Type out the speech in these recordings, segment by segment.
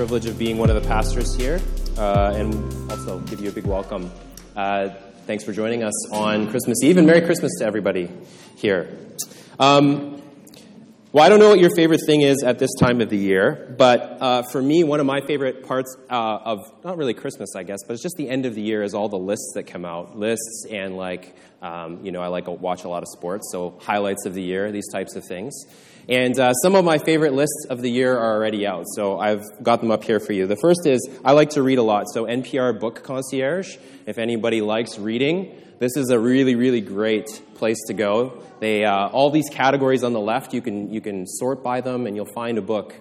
privilege of being one of the pastors here, uh, and also give you a big welcome. Uh, thanks for joining us on Christmas Eve, and Merry Christmas to everybody here. Um, well, I don't know what your favorite thing is at this time of the year, but uh, for me, one of my favorite parts uh, of not really Christmas, I guess, but it's just the end of the year is all the lists that come out. Lists and like, um, you know, I like to watch a lot of sports, so highlights of the year, these types of things. And uh, some of my favorite lists of the year are already out, so I've got them up here for you. The first is I like to read a lot, so NPR Book Concierge. If anybody likes reading, this is a really, really great place to go. They, uh, all these categories on the left, you can, you can sort by them, and you'll find a book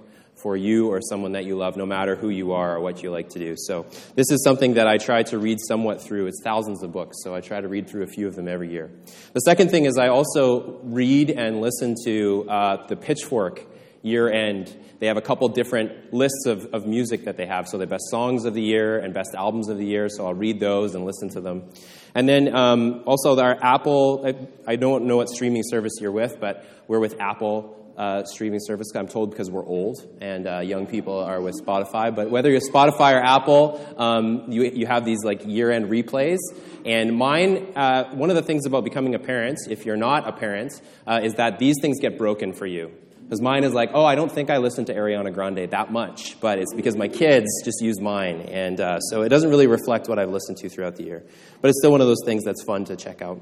for you or someone that you love, no matter who you are or what you like to do. So, this is something that I try to read somewhat through. It's thousands of books, so I try to read through a few of them every year. The second thing is I also read and listen to uh, the Pitchfork year end. They have a couple different lists of, of music that they have. So, the best songs of the year and best albums of the year. So, I'll read those and listen to them. And then um, also, our Apple, I, I don't know what streaming service you're with, but we're with Apple uh, streaming service. I'm told because we're old and uh, young people are with Spotify. But whether you're Spotify or Apple, um, you, you have these like year-end replays. And mine, uh, one of the things about becoming a parent, if you're not a parent, uh, is that these things get broken for you. Because mine is like, oh, I don't think I listen to Ariana Grande that much, but it's because my kids just use mine. And uh, so it doesn't really reflect what I've listened to throughout the year. But it's still one of those things that's fun to check out.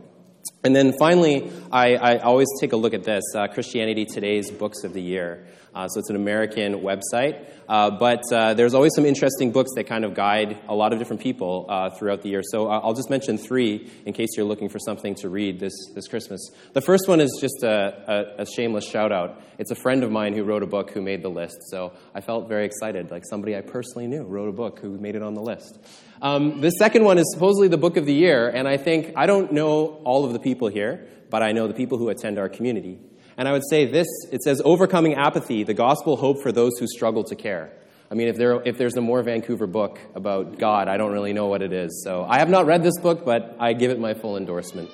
And then finally, I, I, always take a look at this uh, Christianity Today's Books of the Year. Uh, so it's an American website. Uh, but uh, there's always some interesting books that kind of guide a lot of different people uh, throughout the year. So uh, I'll just mention three in case you're looking for something to read this, this Christmas. The first one is just a, a, a shameless shout out. It's a friend of mine who wrote a book who made the list. So I felt very excited. Like somebody I personally knew wrote a book who made it on the list. Um, the second one is supposedly the book of the year, and I think I don't know all of the people here, but I know the people who attend our community. And I would say this it says, Overcoming Apathy, the gospel hope for those who struggle to care. I mean, if, there, if there's a more Vancouver book about God, I don't really know what it is. So I have not read this book, but I give it my full endorsement.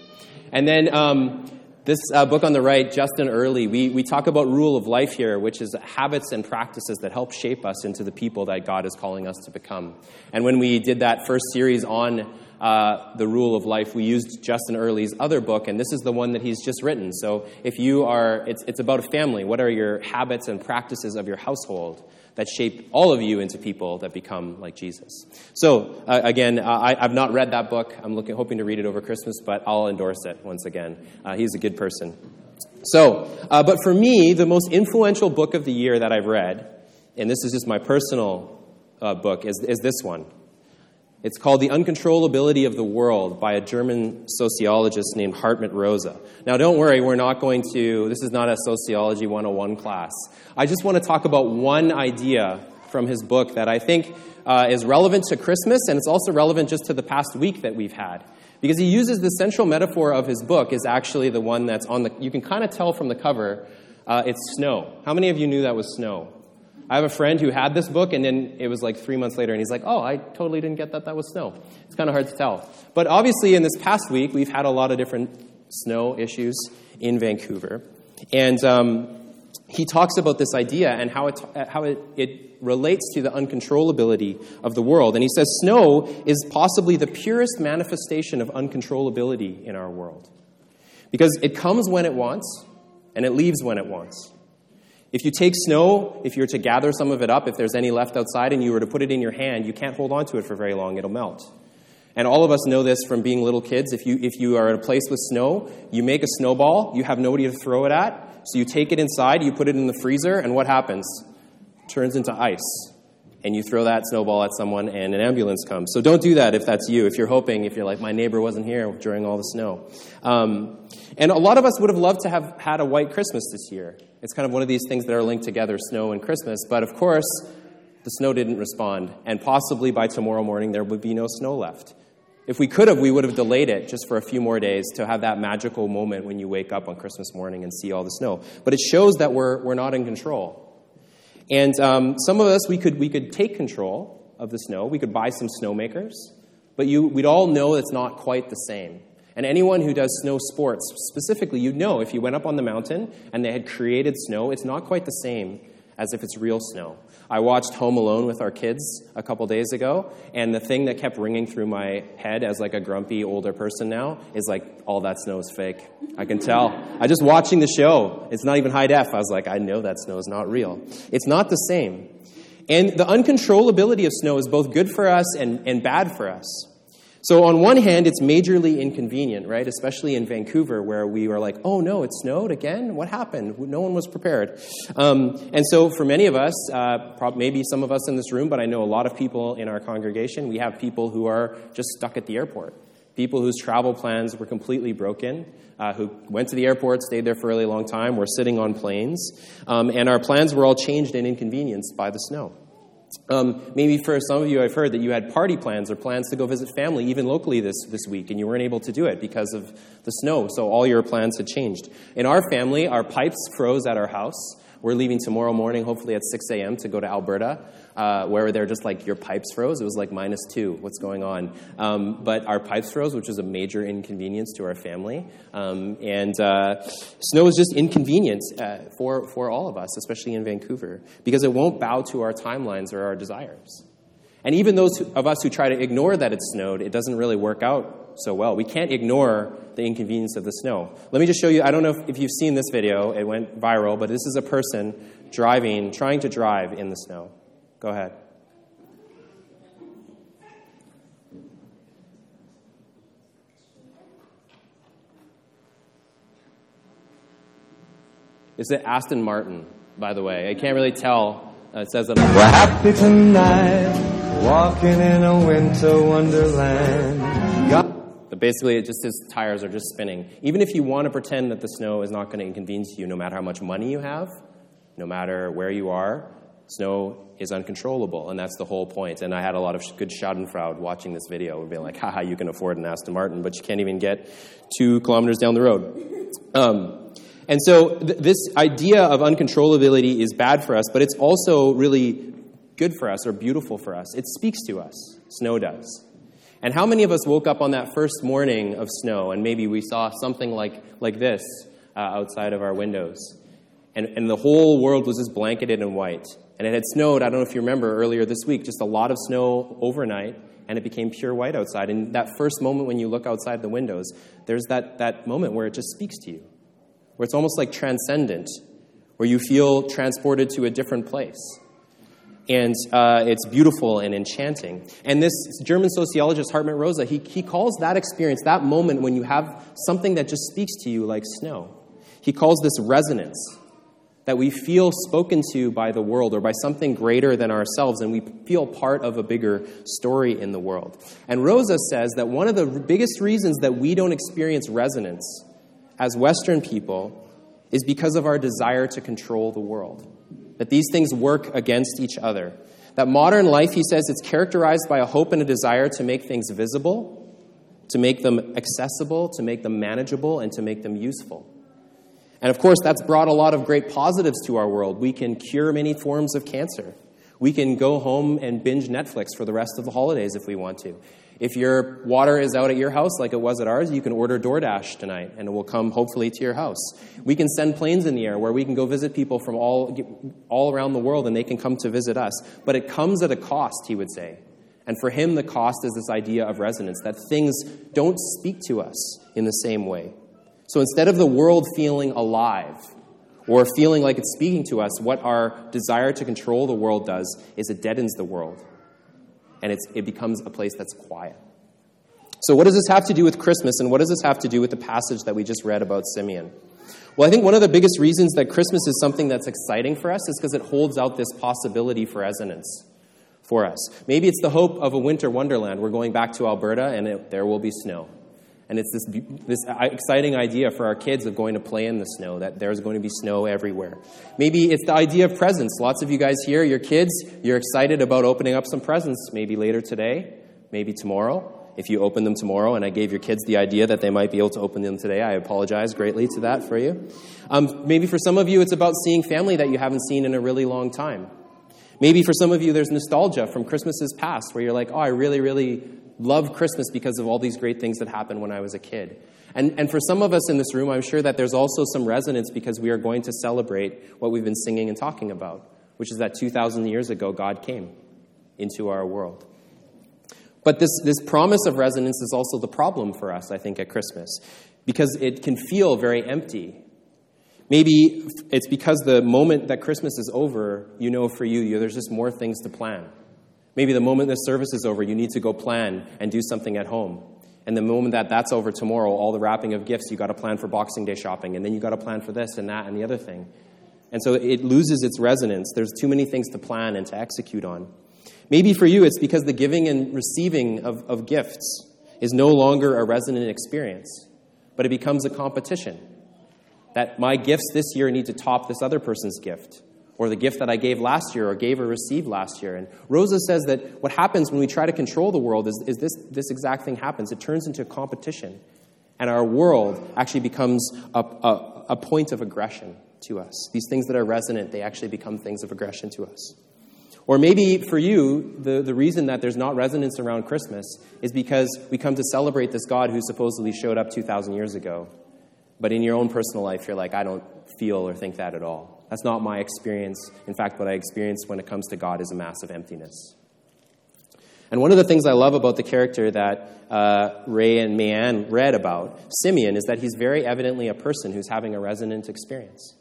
And then um, this uh, book on the right, Justin Earley, we, we talk about rule of life here, which is habits and practices that help shape us into the people that God is calling us to become. And when we did that first series on uh, the rule of life, we used Justin Earley's other book, and this is the one that he's just written. So if you are, it's, it's about a family. What are your habits and practices of your household? that shape all of you into people that become like Jesus. So, uh, again, I, have not read that book. I'm looking, hoping to read it over Christmas, but I'll endorse it once again. Uh, he's a good person. So, uh, but for me, the most influential book of the year that I've read, and this is just my personal uh, book, is, is this one. It's called The Uncontrollability of the World by a German sociologist named Hartmut Rosa. Now, don't worry, we're not going to, this is not a Sociology 101 class. I just want to talk about one idea from his book that I think uh, is relevant to Christmas, and it's also relevant just to the past week that we've had. Because he uses the central metaphor of his book is actually the one that's on the, you can kind of tell from the cover, uh, it's snow. How many of you knew that was snow? I have a friend who had this book, and then it was like three months later, and he's like, oh, I totally didn't get that that was snow. It's kind of hard to tell. But obviously, in this past week, we've had a lot of different snow issues in Vancouver. And um, he talks about this idea and how, it, how it, it relates to the uncontrollability of the world. And he says snow is possibly the purest manifestation of uncontrollability in our world. Because it comes when it wants, and it leaves when it wants. If you take snow, if you were to gather some of it up, if there's any left outside, and you were to put it in your hand, you can't hold on to it for very long, it'll melt. And all of us know this from being little kids. If you, if you are at a place with snow, you make a snowball, you have nobody to throw it at, so you take it inside, you put it in the freezer, and what happens? Turns into ice. And you throw that snowball at someone, and an ambulance comes. So don't do that if that's you, if you're hoping, if you're like, my neighbor wasn't here during all the snow. Um, and a lot of us would have loved to have had a white Christmas this year. It's kind of one of these things that are linked together, snow and Christmas. But of course, the snow didn't respond, and possibly by tomorrow morning there would be no snow left. If we could have, we would have delayed it just for a few more days to have that magical moment when you wake up on Christmas morning and see all the snow. But it shows that we're, we're not in control. And um, some of us, we could, we could take control of the snow. We could buy some snowmakers. But you, we'd all know it's not quite the same. And anyone who does snow sports specifically, you'd know if you went up on the mountain and they had created snow, it's not quite the same as if it's real snow. I watched Home Alone with our kids a couple days ago, and the thing that kept ringing through my head as like a grumpy older person now is like, all that snow is fake. I can tell. I just watching the show. It's not even high def. I was like, I know that snow is not real. It's not the same. And the uncontrollability of snow is both good for us and, and bad for us. So, on one hand, it's majorly inconvenient, right? Especially in Vancouver, where we were like, oh no, it snowed again? What happened? No one was prepared. Um, and so, for many of us, uh, maybe some of us in this room, but I know a lot of people in our congregation, we have people who are just stuck at the airport. People whose travel plans were completely broken, uh, who went to the airport, stayed there for a really long time, were sitting on planes, um, and our plans were all changed and inconvenienced by the snow. Um, maybe for some of you, I've heard that you had party plans or plans to go visit family, even locally this, this week, and you weren't able to do it because of the snow, so all your plans had changed. In our family, our pipes froze at our house. We're leaving tomorrow morning, hopefully at 6 a.m., to go to Alberta, uh, where they're just like, your pipes froze. It was like minus two. What's going on? Um, but our pipes froze, which was a major inconvenience to our family. Um, and uh, snow is just inconvenient uh, for, for all of us, especially in Vancouver, because it won't bow to our timelines or our desires. And even those of us who try to ignore that it snowed, it doesn't really work out so well. We can't ignore the inconvenience of the snow. Let me just show you. I don't know if, if you've seen this video, it went viral, but this is a person driving, trying to drive in the snow. Go ahead. It's an Aston Martin, by the way. I can't really tell. Uh, it says that. We're happy tonight, walking in a winter wonderland. Basically, it just his tires are just spinning. Even if you want to pretend that the snow is not going to inconvenience you, no matter how much money you have, no matter where you are, snow is uncontrollable, and that's the whole point. And I had a lot of good Schadenfreude watching this video, and being like, haha, you can afford an Aston Martin, but you can't even get two kilometers down the road. Um, and so th- this idea of uncontrollability is bad for us, but it's also really good for us or beautiful for us. It speaks to us. Snow does. And how many of us woke up on that first morning of snow and maybe we saw something like, like this uh, outside of our windows? And, and the whole world was just blanketed in white. And it had snowed, I don't know if you remember earlier this week, just a lot of snow overnight, and it became pure white outside. And that first moment when you look outside the windows, there's that, that moment where it just speaks to you, where it's almost like transcendent, where you feel transported to a different place and uh, it's beautiful and enchanting. And this German sociologist, Hartmut Rosa, he, he calls that experience, that moment when you have something that just speaks to you like snow, he calls this resonance. That we feel spoken to by the world or by something greater than ourselves, and we feel part of a bigger story in the world. And Rosa says that one of the biggest reasons that we don't experience resonance as Western people is because of our desire to control the world that these things work against each other. That modern life, he says, it's characterized by a hope and a desire to make things visible, to make them accessible, to make them manageable, and to make them useful. And of course, that's brought a lot of great positives to our world. We can cure many forms of cancer. We can go home and binge Netflix for the rest of the holidays if we want to. If your water is out at your house like it was at ours, you can order DoorDash tonight and it will come hopefully to your house. We can send planes in the air where we can go visit people from all, all around the world and they can come to visit us. But it comes at a cost, he would say. And for him, the cost is this idea of resonance, that things don't speak to us in the same way. So instead of the world feeling alive or feeling like it's speaking to us, what our desire to control the world does is it deadens the world and it becomes a place that's quiet. So, what does this have to do with Christmas, and what does this have to do with the passage that we just read about Simeon? Well, I think one of the biggest reasons that Christmas is something that's exciting for us is because it holds out this possibility for resonance for us. Maybe it's the hope of a winter wonderland. We're going back to Alberta, and it, there will be snow. And it's this, this exciting idea for our kids of going to play in the snow, that there's going to be snow everywhere. Maybe it's the idea of presents. Lots of you guys here, your kids, you're excited about opening up some presents, maybe later today, maybe tomorrow. If you open them tomorrow, and I gave your kids the idea that they might be able to open them today, I apologize greatly to that for you. Um, maybe for some of you, it's about seeing family that you haven't seen in a really long time. Maybe for some of you, there's nostalgia from Christmases past where you're like, oh, I really, really love Christmas because of all these great things that happened when I was a kid. And, and for some of us in this room, I'm sure that there's also some resonance because we are going to celebrate what we've been singing and talking about which is that 2,000 years ago, God came into our world. But this, this promise of resonance is also the problem for us, I think, at Christmas, because it can feel very empty. Maybe it's because the moment that Christmas is over, you know for you, you there's just more things to plan. Maybe the moment the service is over, you need to go plan and do something at home. And the moment that that's over tomorrow, all the wrapping of gifts, you got to plan for Boxing Day shopping, and then you got to plan for this and that and the other thing. And so it loses its resonance. There's too many things to plan and to execute on. Maybe for you, it's because the giving and receiving of, of gifts is no longer a resonant experience, but it becomes a competition. That my gifts this year need to top this other person's gift or the gift that I gave last year or gave or received last year. And Rosa says that what happens when we try to control the world is, is this, this exact thing happens. It turns into competition. And our world actually becomes a, a, a point of aggression to us. These things that are resonant, they actually become things of aggression to us. Or maybe for you, the, the reason that there's not resonance around Christmas is because we come to celebrate this God who supposedly showed up 2,000 years ago. But in your own personal life, you're like, I don't feel or think that at all. That's not my experience. In fact, what I experience when it comes to God is a massive emptiness. And one of the things I love about the character that uh, Ray and Mayanne read about, Simeon, is that he's very evidently a person who's having a resonant experience.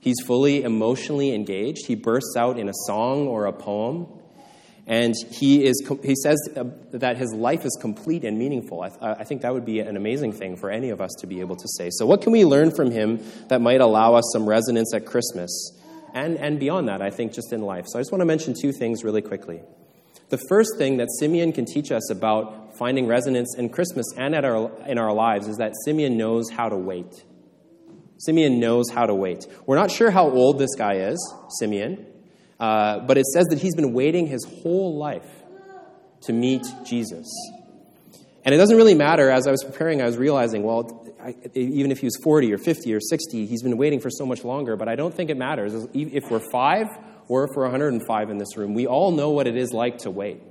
He's fully emotionally engaged. He bursts out in a song or a poem. And he, is, he says uh, that his life is complete and meaningful. I, I, think that would be an amazing thing for any of us to be able to say. So, what can we learn from him that might allow us some resonance at Christmas? And, and beyond that, I think, just in life. So, I just want to mention two things really quickly. The first thing that Simeon can teach us about finding resonance in Christmas and at our, in our lives is that Simeon knows how to wait. Simeon knows how to wait. We're not sure how old this guy is, Simeon. Uh, but it says that he's been waiting his whole life to meet Jesus. And it doesn't really matter. As I was preparing, I was realizing, well, I, even if he was 40 or 50 or 60, he's been waiting for so much longer. But I don't think it matters. If we're five or if we're 105 in this room, we all know what it is like to wait.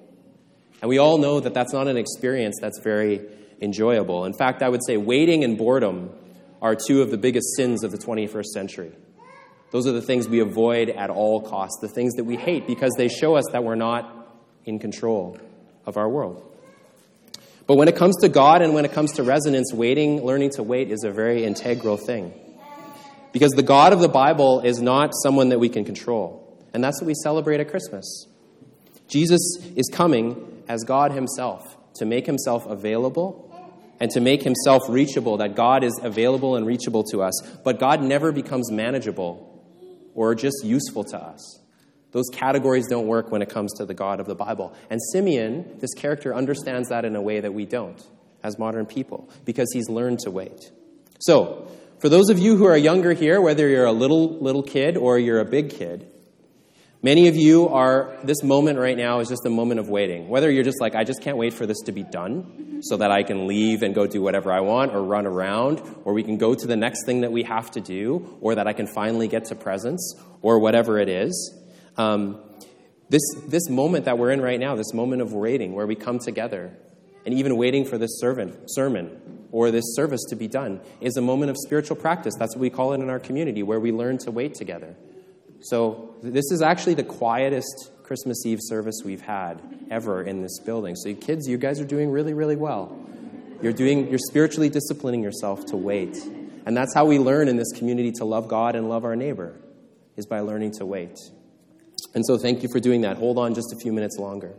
And we all know that that's not an experience that's very enjoyable. In fact, I would say waiting and boredom are two of the biggest sins of the 21st century. Those are the things we avoid at all costs, the things that we hate because they show us that we're not in control of our world. But when it comes to God and when it comes to resonance, waiting, learning to wait is a very integral thing. Because the God of the Bible is not someone that we can control. And that's what we celebrate at Christmas. Jesus is coming as God Himself to make Himself available and to make Himself reachable, that God is available and reachable to us. But God never becomes manageable or just useful to us. Those categories don't work when it comes to the God of the Bible. And Simeon, this character, understands that in a way that we don't as modern people because he's learned to wait. So, for those of you who are younger here, whether you're a little little kid or you're a big kid, Many of you are, this moment right now is just a moment of waiting. Whether you're just like, I just can't wait for this to be done so that I can leave and go do whatever I want or run around, or we can go to the next thing that we have to do, or that I can finally get to presence, or whatever it is. Um, this, this moment that we're in right now, this moment of waiting, where we come together and even waiting for this servant, sermon or this service to be done, is a moment of spiritual practice. That's what we call it in our community, where we learn to wait together. So, this is actually the quietest Christmas Eve service we've had ever in this building. So, kids, you guys are doing really, really well. You're, doing, you're spiritually disciplining yourself to wait. And that's how we learn in this community to love God and love our neighbor, is by learning to wait. And so, thank you for doing that. Hold on just a few minutes longer.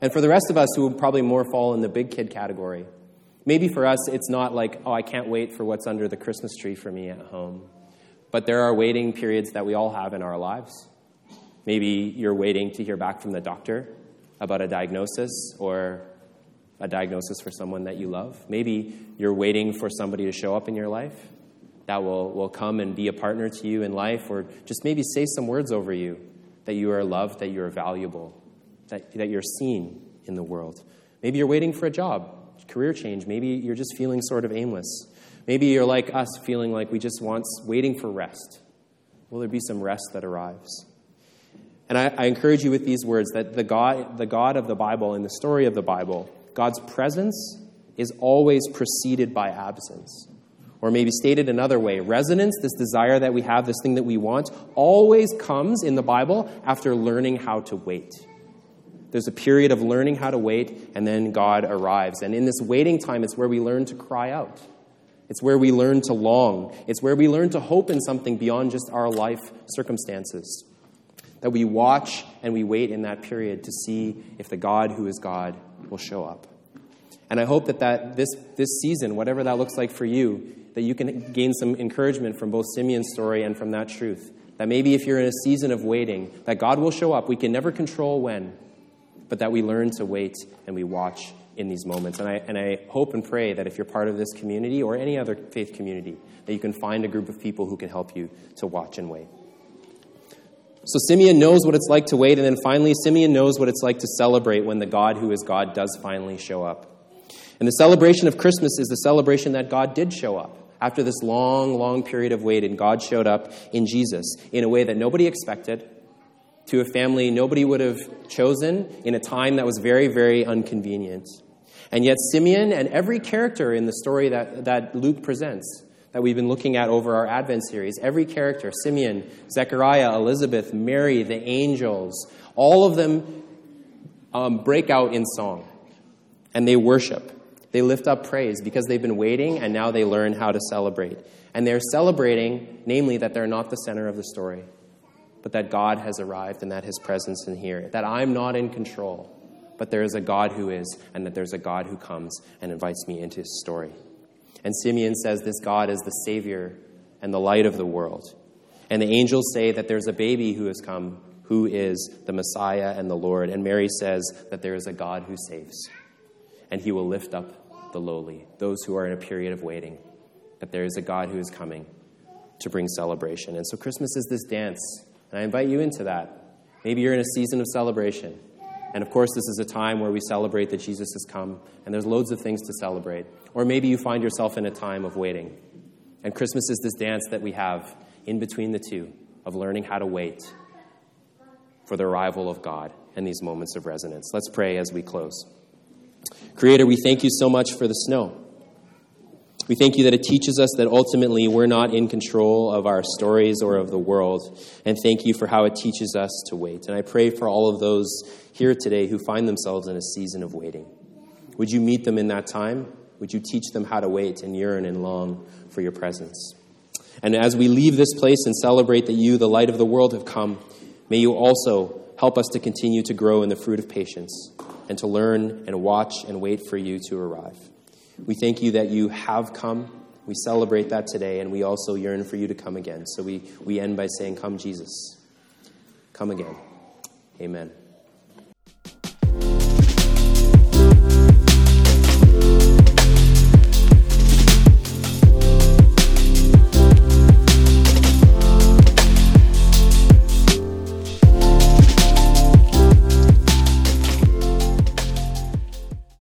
And for the rest of us who would probably more fall in the big kid category, maybe for us it's not like, oh, I can't wait for what's under the Christmas tree for me at home. But there are waiting periods that we all have in our lives. Maybe you're waiting to hear back from the doctor about a diagnosis or a diagnosis for someone that you love. Maybe you're waiting for somebody to show up in your life that will, will come and be a partner to you in life, or just maybe say some words over you that you are loved, that you are valuable, that, that you're seen in the world. Maybe you're waiting for a job, career change. Maybe you're just feeling sort of aimless. Maybe you're like us, feeling like we just want waiting for rest. Will there be some rest that arrives? And I, I, encourage you with these words that the God, the God of the Bible, in the story of the Bible, God's presence is always preceded by absence. Or maybe stated another way, resonance, this desire that we have, this thing that we want, always comes in the Bible after learning how to wait. There's a period of learning how to wait, and then God arrives. And in this waiting time, it's where we learn to cry out. It's where we learn to long. It's where we learn to hope in something beyond just our life circumstances. That we watch and we wait in that period to see if the God who is God will show up. And I hope that, that this, this season, whatever that looks like for you, that you can gain some encouragement from both Simeon's story and from that truth. That maybe if you're in a season of waiting, that God will show up. We can never control when, but that we learn to wait and we watch in these moments. And I, and I hope and pray that if you're part of this community or any other faith community, that you can find a group of people who can help you to watch and wait. So Simeon knows what it's like to wait, and then finally, Simeon knows what it's like to celebrate when the God who is God does finally show up. And the celebration of Christmas is the celebration that God did show up. After this long, long period of waiting, God showed up in Jesus in a way that nobody expected, to a family nobody would have chosen, in a time that was very, very inconvenient. And yet, Simeon and every character in the story that, that Luke presents, that we've been looking at over our Advent series, every character Simeon, Zechariah, Elizabeth, Mary, the angels all of them um, break out in song and they worship. They lift up praise because they've been waiting and now they learn how to celebrate. And they're celebrating, namely, that they're not the center of the story, but that God has arrived and that his presence is here, that I'm not in control but there is a God who is, and that there's a God who comes and invites me into his story. And Simeon says this God is the Savior and the light of the world. And the angels say that there's a baby who has come who is the Messiah and the Lord. And Mary says that there is a God who saves, and he will lift up the lowly, those who are in a period of waiting, that there is a God who is coming to bring celebration. And so Christmas is this dance, and I invite you into that. Maybe you're in a season of celebration. And of course, this is a time where we celebrate that Jesus has come, and there's loads of things to celebrate. Or maybe you find yourself in a time of waiting. And Christmas is this dance that we have in between the two of learning how to wait for the arrival of God and these moments of resonance. Let's pray as we close. Creator, we thank you so much for the snow. We thank you that it teaches us that ultimately we're not in control of our stories or of the world. And thank you for how it teaches us to wait. And I pray for all of those here today who find themselves in a season of waiting. Would you meet them in that time? Would you teach them how to wait and yearn and long for your presence? And as we leave this place and celebrate that you, the light of the world, have come, may you also help us to continue to grow in the fruit of patience and to learn and watch and wait for you to arrive. We thank you that you have come. We celebrate that today, and we also yearn for you to come again. So we, we end by saying, Come, Jesus. Come again. Amen.